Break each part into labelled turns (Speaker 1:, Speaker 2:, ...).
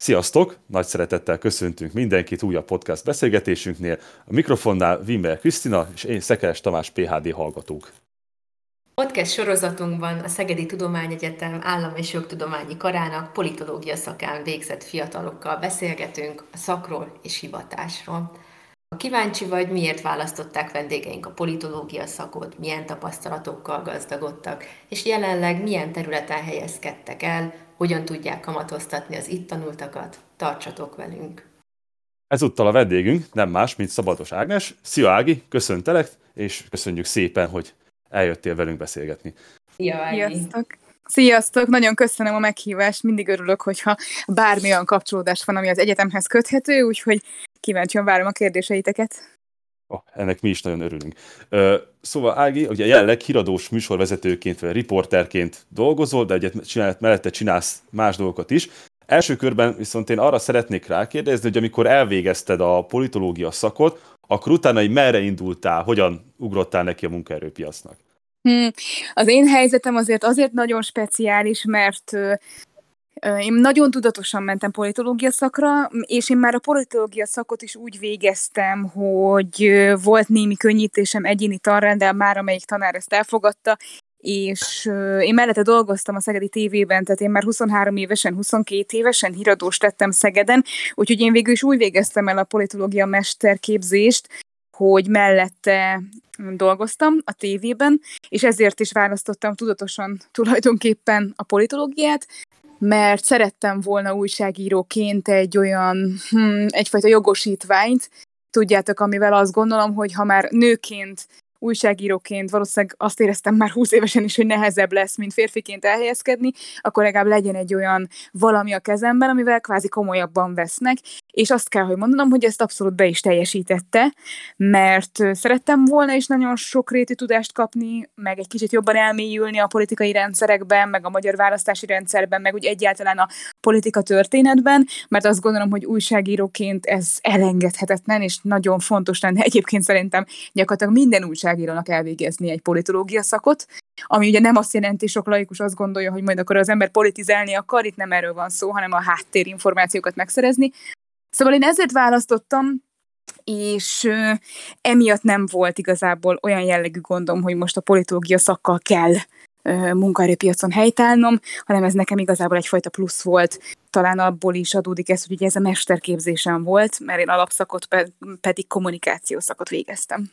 Speaker 1: Sziasztok! Nagy szeretettel köszöntünk mindenkit újabb podcast beszélgetésünknél. A mikrofonnál Wimber Krisztina és én Szekeres Tamás PHD hallgatók.
Speaker 2: Podcast sorozatunkban a Szegedi Tudományegyetem Állam és Jogtudományi Karának politológia szakán végzett fiatalokkal beszélgetünk a szakról és hivatásról. Ha kíváncsi vagy, miért választották vendégeink a politológia szakot, milyen tapasztalatokkal gazdagodtak, és jelenleg milyen területen helyezkedtek el, hogyan tudják kamatoztatni az itt tanultakat, tartsatok velünk!
Speaker 1: Ezúttal a vendégünk nem más, mint Szabados Ágnes. Szia Ági, köszöntelek, és köszönjük szépen, hogy eljöttél velünk beszélgetni.
Speaker 3: Szia Ági! Sziasztok! Sziasztok! Nagyon köszönöm a meghívást, mindig örülök, hogyha bármilyen kapcsolódás van, ami az egyetemhez köthető, úgyhogy kíváncsian várom a kérdéseiteket.
Speaker 1: Oh, ennek mi is nagyon örülünk. Szóval Ági, ugye jelenleg híradós műsorvezetőként vagy riporterként dolgozol, de ugye csinál, mellette csinálsz más dolgokat is. Első körben viszont én arra szeretnék rákérdezni, hogy amikor elvégezted a politológia szakot, akkor utána merre indultál, hogyan ugrottál neki a munkaerőpiacnak?
Speaker 3: Hmm. Az én helyzetem azért azért nagyon speciális, mert én nagyon tudatosan mentem politológia szakra, és én már a politológia szakot is úgy végeztem, hogy volt némi könnyítésem egyéni tanrendel már, amelyik tanár ezt elfogadta, és én mellette dolgoztam a Szegedi tévében, tehát én már 23 évesen, 22 évesen híradós tettem Szegeden, úgyhogy én végül is úgy végeztem el a politológia mesterképzést, hogy mellette dolgoztam a tévében, és ezért is választottam tudatosan tulajdonképpen a politológiát, mert szerettem volna újságíróként egy olyan, hm, egyfajta jogosítványt, tudjátok, amivel azt gondolom, hogy ha már nőként újságíróként valószínűleg azt éreztem már 20 évesen is, hogy nehezebb lesz, mint férfiként elhelyezkedni, akkor legalább legyen egy olyan valami a kezemben, amivel kvázi komolyabban vesznek, és azt kell, hogy mondanom, hogy ezt abszolút be is teljesítette, mert szerettem volna is nagyon sokrétű tudást kapni, meg egy kicsit jobban elmélyülni a politikai rendszerekben, meg a magyar választási rendszerben, meg úgy egyáltalán a politika történetben, mert azt gondolom, hogy újságíróként ez elengedhetetlen, és nagyon fontos lenne egyébként szerintem gyakorlatilag minden újságírónak elvégezni egy politológia szakot, ami ugye nem azt jelenti, sok laikus azt gondolja, hogy majd akkor az ember politizálni akar, itt nem erről van szó, hanem a háttérinformációkat megszerezni, Szóval én ezért választottam, és emiatt nem volt igazából olyan jellegű gondom, hogy most a politológia szakkal kell munkaerőpiacon helytállnom, hanem ez nekem igazából egyfajta plusz volt. Talán abból is adódik ez, hogy ugye ez a mesterképzésem volt, mert én alapszakot pe- pedig kommunikációszakot végeztem.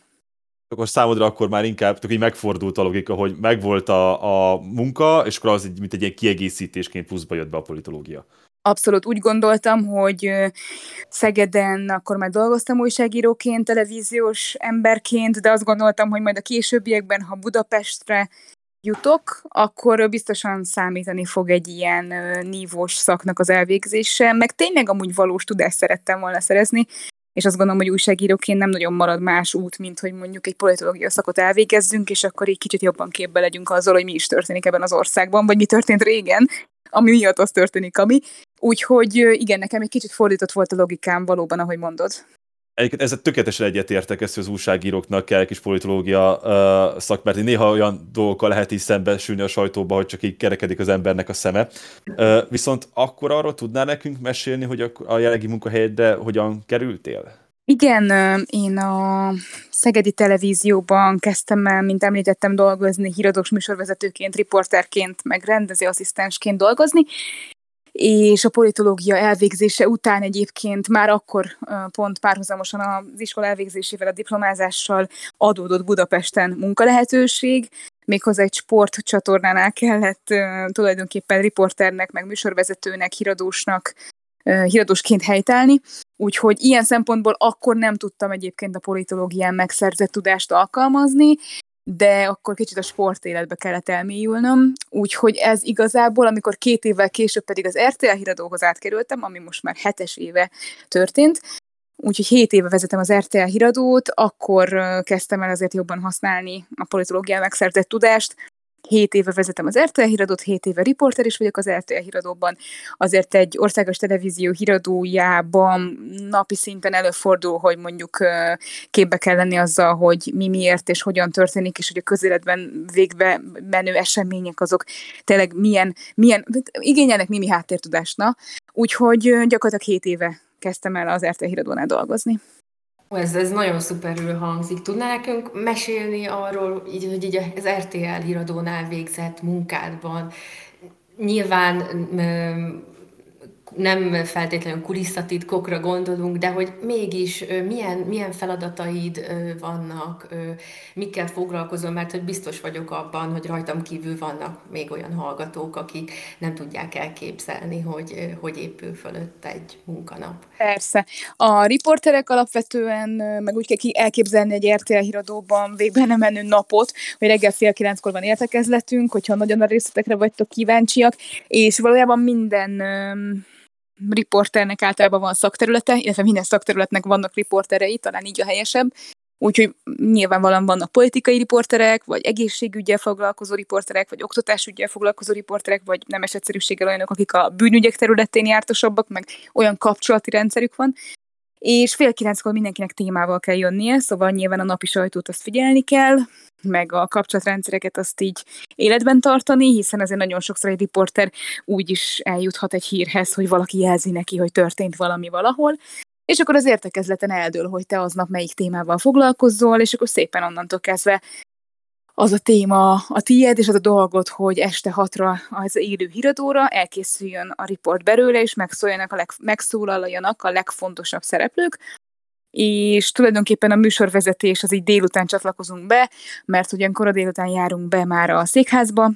Speaker 1: Akkor számodra akkor már inkább így megfordult a logika, hogy megvolt a, a munka, és akkor az mint egy ilyen kiegészítésként pluszba jött be a politológia.
Speaker 3: Abszolút úgy gondoltam, hogy Szegeden akkor már dolgoztam újságíróként, televíziós emberként, de azt gondoltam, hogy majd a későbbiekben, ha Budapestre jutok, akkor biztosan számítani fog egy ilyen nívós szaknak az elvégzése, meg tényleg amúgy valós tudást szerettem volna szerezni, és azt gondolom, hogy újságíróként nem nagyon marad más út, mint hogy mondjuk egy politológia szakot elvégezzünk, és akkor így kicsit jobban képbe legyünk azzal, hogy mi is történik ebben az országban, vagy mi történt régen, ami miatt az történik, ami. Úgyhogy igen, nekem egy kicsit fordított volt a logikám valóban, ahogy mondod.
Speaker 1: Egyébként ezzel tökéletesen egyetértek, ezt, az újságíróknak kell kis politológia uh, szakmát. Néha olyan dolgokkal lehet is szembesülni a sajtóba, hogy csak így kerekedik az embernek a szeme. Uh, viszont akkor arról tudnál nekünk mesélni, hogy a, a jelenlegi munkahelyedre hogyan kerültél?
Speaker 3: Igen, én a Szegedi Televízióban kezdtem el, mint említettem, dolgozni, híradós műsorvezetőként, riporterként, meg rendezőasszisztensként dolgozni, és a politológia elvégzése után egyébként már akkor pont párhuzamosan az iskola elvégzésével, a diplomázással adódott Budapesten munkalehetőség, méghozzá egy sportcsatornánál kellett tulajdonképpen riporternek, meg műsorvezetőnek, híradósnak, híradósként helytállni, úgyhogy ilyen szempontból akkor nem tudtam egyébként a politológián megszerzett tudást alkalmazni, de akkor kicsit a sportéletbe kellett elmélyülnöm, úgyhogy ez igazából, amikor két évvel később pedig az RTL híradóhoz átkerültem, ami most már hetes éve történt, úgyhogy hét éve vezetem az RTL híradót, akkor kezdtem el azért jobban használni a politológián megszerzett tudást, Hét éve vezetem az RTL híradót, hét éve riporter is vagyok az RTL híradóban. Azért egy országos televízió híradójában napi szinten előfordul, hogy mondjuk képbe kell lenni azzal, hogy mi miért és hogyan történik, és hogy a közéletben végbe menő események azok tényleg milyen, milyen igényelnek mi háttértudást. Na? Úgyhogy gyakorlatilag hét éve kezdtem el az RTL híradónál dolgozni.
Speaker 2: Ez, ez nagyon szuperül hangzik. Tudná nekünk mesélni arról, így, hogy így az RTL híradónál végzett munkádban nyilván nem feltétlenül kulisszatitkokra gondolunk, de hogy mégis milyen, milyen feladataid vannak, mikkel foglalkozom, mert hogy biztos vagyok abban, hogy rajtam kívül vannak még olyan hallgatók, akik nem tudják elképzelni, hogy hogy épül fölött egy munkanap.
Speaker 3: Persze. A riporterek alapvetően, meg úgy kell elképzelni egy RTL híradóban végben nem menő napot, hogy reggel fél kilenckor van értekezletünk, hogyha nagyon a részletekre vagytok kíváncsiak, és valójában minden riporternek általában van szakterülete, illetve minden szakterületnek vannak riporterei, talán így a helyesebb. Úgyhogy nyilvánvalóan vannak politikai riporterek, vagy egészségügyel foglalkozó riporterek, vagy oktatásügyel foglalkozó riporterek, vagy nemes egyszerűséggel olyanok, akik a bűnügyek területén jártosabbak, meg olyan kapcsolati rendszerük van. És fél kilenckor mindenkinek témával kell jönnie, szóval nyilván a napi sajtót azt figyelni kell, meg a kapcsolatrendszereket azt így életben tartani, hiszen azért nagyon sokszor egy riporter úgy is eljuthat egy hírhez, hogy valaki jelzi neki, hogy történt valami valahol, és akkor az értekezleten eldől, hogy te aznap melyik témával foglalkozzol, és akkor szépen onnantól kezdve az a téma a tiéd, és az a dolgot, hogy este hatra az élő híradóra elkészüljön a riport belőle, és megszóljanak a leg, megszólaljanak a legfontosabb szereplők, és tulajdonképpen a műsorvezetés az így délután csatlakozunk be, mert ugyankor a délután járunk be már a székházba,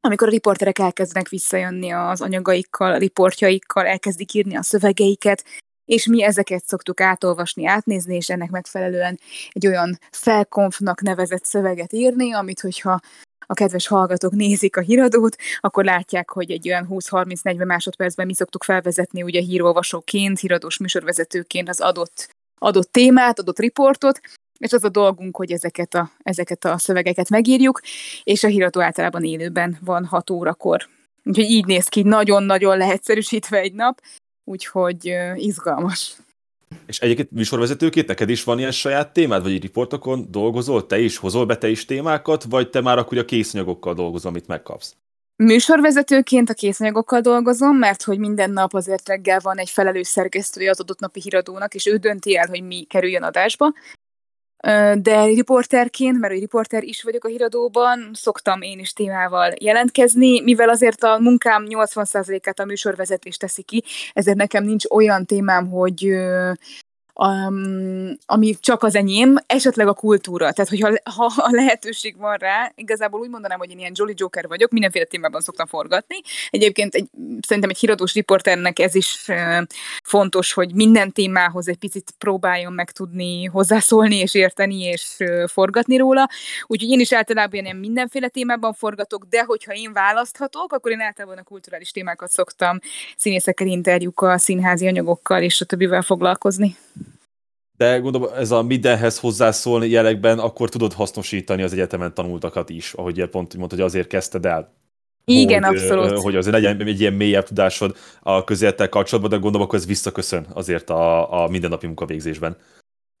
Speaker 3: amikor a riporterek elkezdenek visszajönni az anyagaikkal, a riportjaikkal, elkezdik írni a szövegeiket, és mi ezeket szoktuk átolvasni, átnézni, és ennek megfelelően egy olyan felkonfnak nevezett szöveget írni, amit hogyha a kedves hallgatók nézik a híradót, akkor látják, hogy egy olyan 20-30-40 másodpercben mi szoktuk felvezetni ugye hírolvasóként, híradós műsorvezetőként az adott adott témát, adott riportot, és az a dolgunk, hogy ezeket a, ezeket a szövegeket megírjuk, és a híradó általában élőben van 6 órakor. Úgyhogy így néz ki, nagyon-nagyon leegyszerűsítve egy nap, úgyhogy izgalmas.
Speaker 1: És egyébként műsorvezetőként neked is van ilyen saját témád, vagy riportokon dolgozol, te is, hozol be te is témákat, vagy te már akkor a készanyagokkal dolgozol, amit megkapsz?
Speaker 3: Műsorvezetőként a készanyagokkal dolgozom, mert hogy minden nap azért reggel van egy felelős szerkesztője az adott napi híradónak, és ő dönti el, hogy mi kerüljön adásba. De riporterként, mert egy riporter is vagyok a híradóban, szoktam én is témával jelentkezni, mivel azért a munkám 80%-át a műsorvezetés teszi ki, ezért nekem nincs olyan témám, hogy um, ami csak az enyém, esetleg a kultúra. Tehát, hogyha ha a lehetőség van rá, igazából úgy mondanám, hogy én ilyen Jolly Joker vagyok, mindenféle témában szoktam forgatni. Egyébként egy, szerintem egy híradós riporternek ez is uh, fontos, hogy minden témához egy picit próbáljon meg tudni hozzászólni és érteni és uh, forgatni róla. Úgyhogy én is általában ilyen mindenféle témában forgatok, de hogyha én választhatok, akkor én általában a kulturális témákat szoktam színészekkel, interjúkkal, színházi anyagokkal és a többivel foglalkozni
Speaker 1: de gondolom ez a mindenhez hozzászólni jelekben akkor tudod hasznosítani az egyetemen tanultakat is, ahogy pont mondtad, hogy azért kezdted el.
Speaker 3: Igen, hogy, abszolút.
Speaker 1: Hogy azért legyen egy ilyen mélyebb tudásod a közélettel kapcsolatban, de gondolom akkor ez visszaköszön azért a, a mindennapi munkavégzésben.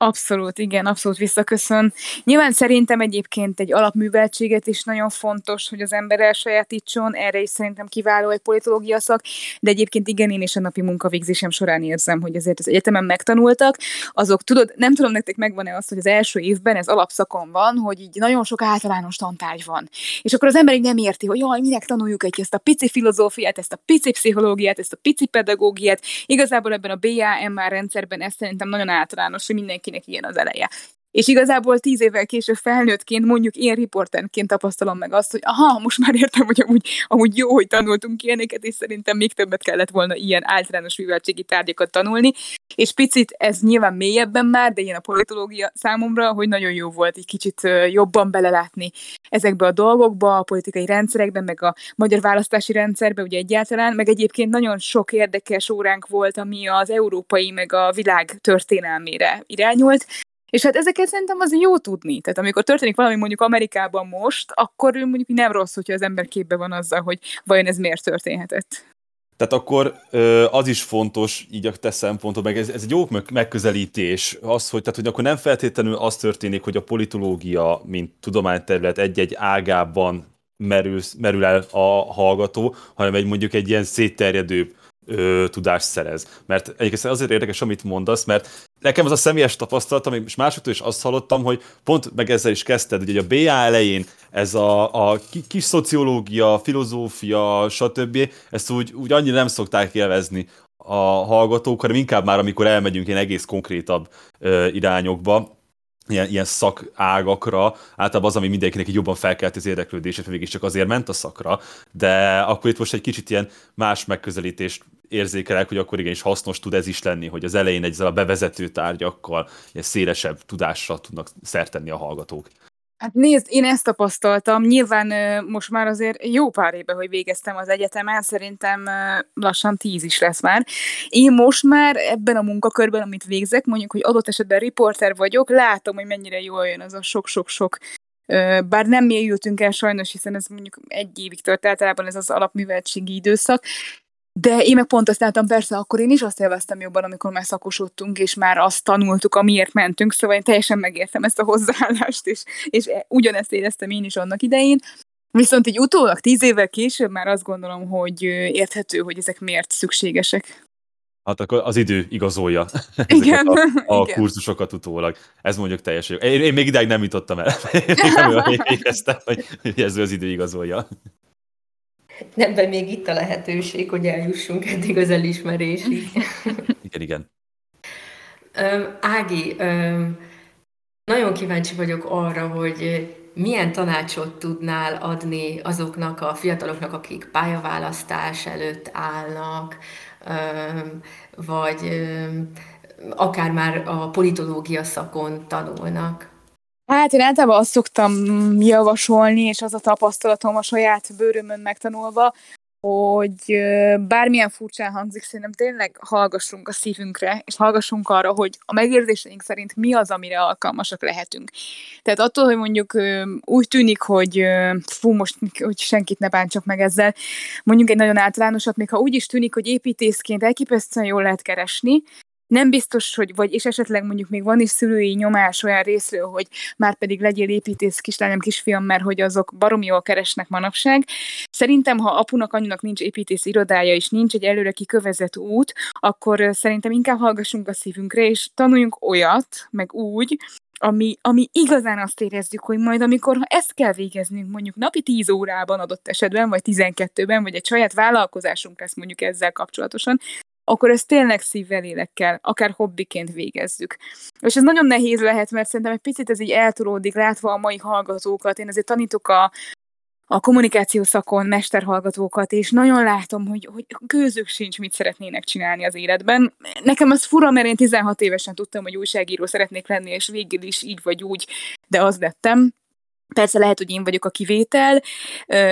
Speaker 3: Abszolút, igen, abszolút visszaköszön. Nyilván szerintem egyébként egy alapműveltséget is nagyon fontos, hogy az ember elsajátítson, erre is szerintem kiváló egy politológia szak, de egyébként igen, én is a napi munkavégzésem során érzem, hogy azért az egyetemen megtanultak, azok, tudod, nem tudom nektek megvan-e az, hogy az első évben ez alapszakon van, hogy így nagyon sok általános tantárgy van. És akkor az ember így nem érti, hogy jaj, minek tanuljuk egy ezt a pici filozófiát, ezt a pici pszichológiát, ezt a pici pedagógiát. Igazából ebben a BAMR rendszerben ez szerintem nagyon általános, hogy mindenki mindenkinek ilyen az eleje. És igazából tíz évvel később felnőttként, mondjuk én riporterként tapasztalom meg azt, hogy aha, most már értem, hogy amúgy, amúgy jó, hogy tanultunk ilyeneket, és szerintem még többet kellett volna ilyen általános műveltségi tárgyakat tanulni. És picit ez nyilván mélyebben már, de ilyen a politológia számomra, hogy nagyon jó volt egy kicsit jobban belelátni ezekbe a dolgokba, a politikai rendszerekben, meg a magyar választási rendszerbe, ugye egyáltalán, meg egyébként nagyon sok érdekes óránk volt, ami az európai, meg a világ történelmére irányult, És hát ezeket szerintem az jó tudni. Tehát amikor történik valami mondjuk Amerikában most, akkor mondjuk nem rossz, hogyha az ember képbe van azzal, hogy vajon ez miért történhetett.
Speaker 1: Tehát akkor az is fontos, így a te szempontod, meg ez, ez egy jó megközelítés, az, hogy, tehát, hogy akkor nem feltétlenül az történik, hogy a politológia, mint tudományterület egy-egy ágában merül, merül el a hallgató, hanem egy mondjuk egy ilyen szétterjedő ö, tudást szerez. Mert egyébként azért érdekes, amit mondasz, mert nekem az a személyes tapasztalatom, és másoktól is azt hallottam, hogy pont meg ezzel is kezdted, hogy a BA elején ez a, a kis szociológia, filozófia, stb. ezt úgy, úgy annyira nem szokták élvezni a hallgatók, hanem inkább már, amikor elmegyünk ilyen egész konkrétabb ö, irányokba, ilyen, ilyen szakágakra, általában az, ami mindenkinek így jobban felkelt az érdeklődését, mégis csak azért ment a szakra, de akkor itt most egy kicsit ilyen más megközelítést érzékelek, hogy akkor igenis hasznos tud ez is lenni, hogy az elején ezzel a bevezető tárgyakkal ilyen szélesebb tudásra tudnak szertenni a hallgatók.
Speaker 3: Hát nézd, én ezt tapasztaltam. Nyilván most már azért jó pár éve, hogy végeztem az egyetemen, szerintem lassan tíz is lesz már. Én most már ebben a munkakörben, amit végzek, mondjuk, hogy adott esetben riporter vagyok, látom, hogy mennyire jól jön az a sok-sok-sok bár nem mélyültünk el sajnos, hiszen ez mondjuk egy évig tört általában ez az alapműveltségi időszak, de én meg pont azt láttam, persze, akkor én is azt élveztem jobban, amikor már szakosodtunk, és már azt tanultuk, amiért mentünk, szóval én teljesen megértem ezt a hozzáállást, és, és e, ugyanezt éreztem én is annak idején. Viszont így utólag, tíz évvel később már azt gondolom, hogy érthető, hogy ezek miért szükségesek.
Speaker 1: Hát akkor az idő igazolja igen, a, a igen. kurzusokat utólag. Ez mondjuk teljesen jó. Én, én még ideig nem jutottam el. Én nem éreztem, hogy ez az idő igazolja.
Speaker 2: Nem, még itt a lehetőség, hogy eljussunk eddig az elismerésig.
Speaker 1: igen, igen.
Speaker 2: Um, Ági, um, nagyon kíváncsi vagyok arra, hogy milyen tanácsot tudnál adni azoknak a fiataloknak, akik pályaválasztás előtt állnak, vagy akár már a politológia szakon tanulnak?
Speaker 3: Hát én általában azt szoktam javasolni, és az a tapasztalatom a saját bőrömön megtanulva, hogy bármilyen furcsán hangzik, szerintem tényleg hallgassunk a szívünkre, és hallgassunk arra, hogy a megérzéseink szerint mi az, amire alkalmasak lehetünk. Tehát attól, hogy mondjuk úgy tűnik, hogy fú, most hogy senkit ne bántsak meg ezzel, mondjuk egy nagyon általánosat, még ha úgy is tűnik, hogy építészként elképesztően jól lehet keresni, nem biztos, hogy, vagy és esetleg mondjuk még van is szülői nyomás olyan részről, hogy már pedig legyél építész kislányom, kisfiam, mert hogy azok baromi jól keresnek manapság. Szerintem, ha apunak, anyunak nincs építész irodája, és nincs egy előre kikövezett út, akkor szerintem inkább hallgassunk a szívünkre, és tanuljunk olyat, meg úgy, ami, ami igazán azt érezzük, hogy majd amikor ha ezt kell végeznünk, mondjuk napi 10 órában adott esetben, vagy 12-ben, vagy egy saját vállalkozásunk lesz mondjuk ezzel kapcsolatosan, akkor ezt tényleg szívvel, lélekkel, akár hobbiként végezzük. És ez nagyon nehéz lehet, mert szerintem egy picit ez így eltolódik, látva a mai hallgatókat. Én azért tanítok a, a kommunikáció szakon mesterhallgatókat, és nagyon látom, hogy, hogy gőzük sincs, mit szeretnének csinálni az életben. Nekem az fura, mert én 16 évesen tudtam, hogy újságíró szeretnék lenni, és végül is így vagy úgy, de az lettem. Persze lehet, hogy én vagyok a kivétel,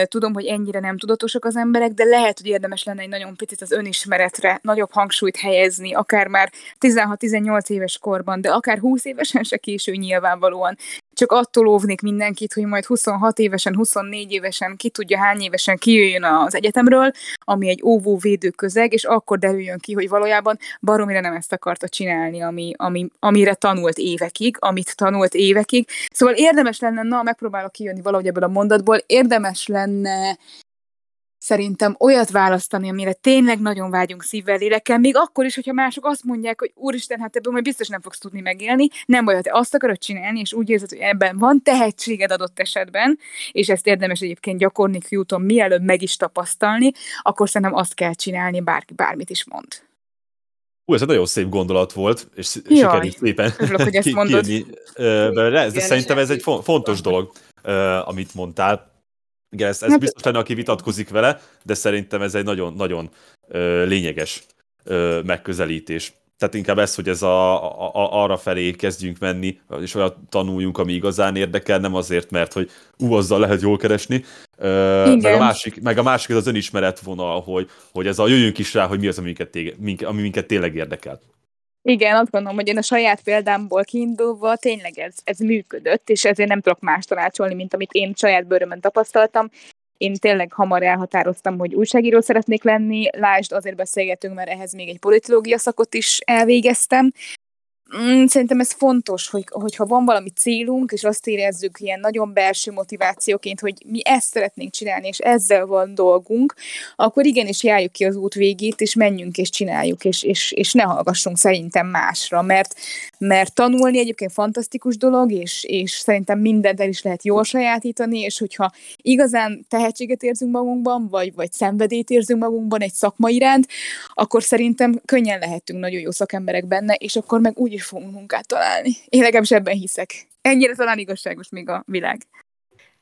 Speaker 3: tudom, hogy ennyire nem tudatosak az emberek, de lehet, hogy érdemes lenne egy nagyon picit az önismeretre nagyobb hangsúlyt helyezni, akár már 16-18 éves korban, de akár 20 évesen se késő nyilvánvalóan csak attól óvnék mindenkit, hogy majd 26 évesen, 24 évesen, ki tudja hány évesen kijöjjön az egyetemről, ami egy óvó-védő közeg, és akkor derüljön ki, hogy valójában baromira nem ezt akarta csinálni, ami, ami, amire tanult évekig, amit tanult évekig. Szóval érdemes lenne, na, megpróbálok kijönni valahogy ebből a mondatból, érdemes lenne szerintem olyat választani, amire tényleg nagyon vágyunk szívvel, lélekkel, még akkor is, hogyha mások azt mondják, hogy úristen, hát ebből majd biztos nem fogsz tudni megélni, nem ha te azt akarod csinálni, és úgy érzed, hogy ebben van tehetséged adott esetben, és ezt érdemes egyébként gyakorni úton mielőbb meg is tapasztalni, akkor szerintem azt kell csinálni, bárki bármit is mond.
Speaker 1: Ú, ez egy nagyon szép gondolat volt, és Jaj, sikerült szépen
Speaker 3: örülök, hogy ezt mondod.
Speaker 1: Kírni, de szerintem ez egy fontos dolog, amit mondtál igen, ez, ez hát, biztos lenne, aki vitatkozik vele, de szerintem ez egy nagyon-nagyon lényeges ö, megközelítés. Tehát inkább ez, hogy ez a, a, a, arra felé kezdjünk menni, és olyan tanuljunk, ami igazán érdekel, nem azért, mert hogy ú, azzal lehet jól keresni. Ö, meg, a másik, meg a másik az az önismeret vonal, hogy, hogy ez a jöjjünk is rá, hogy mi az, ami minket, tége, ami minket tényleg érdekel.
Speaker 3: Igen, azt gondolom, hogy én a saját példámból kiindulva tényleg ez, ez működött, és ezért nem tudok más tanácsolni, mint amit én saját bőrömön tapasztaltam. Én tényleg hamar elhatároztam, hogy újságíró szeretnék lenni, lásd, azért beszélgetünk, mert ehhez még egy politológia szakot is elvégeztem, szerintem ez fontos, hogy, hogyha van valami célunk, és azt érezzük ilyen nagyon belső motivációként, hogy mi ezt szeretnénk csinálni, és ezzel van dolgunk, akkor igenis járjuk ki az út végét, és menjünk és csináljuk, és, és, és ne hallgassunk szerintem másra, mert, mert tanulni egyébként fantasztikus dolog, és, és szerintem mindent el is lehet jól sajátítani, és hogyha igazán tehetséget érzünk magunkban, vagy, vagy szenvedélyt érzünk magunkban egy szakma iránt, akkor szerintem könnyen lehetünk nagyon jó szakemberek benne, és akkor meg úgy is fogunk munkát találni. Én legalábbis ebben hiszek. Ennyire talán igazságos még a világ.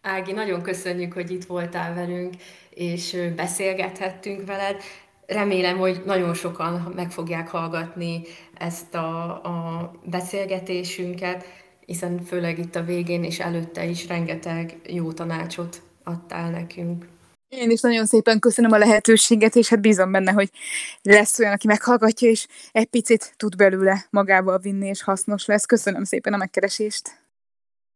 Speaker 2: Ági, nagyon köszönjük, hogy itt voltál velünk, és beszélgethettünk veled. Remélem, hogy nagyon sokan meg fogják hallgatni ezt a, a beszélgetésünket, hiszen főleg itt a végén és előtte is rengeteg jó tanácsot adtál nekünk.
Speaker 3: Én is nagyon szépen köszönöm a lehetőséget, és hát bízom benne, hogy lesz olyan, aki meghallgatja, és egy picit tud belőle magával vinni, és hasznos lesz. Köszönöm szépen a megkeresést.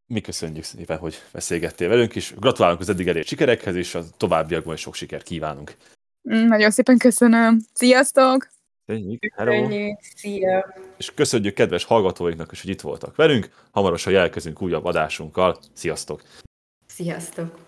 Speaker 1: Mi köszönjük szépen, hogy beszélgettél velünk, és gratulálunk az eddig elért sikerekhez, és a továbbiakban is sok sikert kívánunk.
Speaker 3: Mm, nagyon szépen köszönöm. Sziasztok!
Speaker 1: Köszönjük, Köszönjük, szia! És köszönjük kedves hallgatóinknak is, hogy itt voltak velünk. Hamarosan jelkezünk újabb adásunkkal. Sziasztok!
Speaker 2: Sziasztok!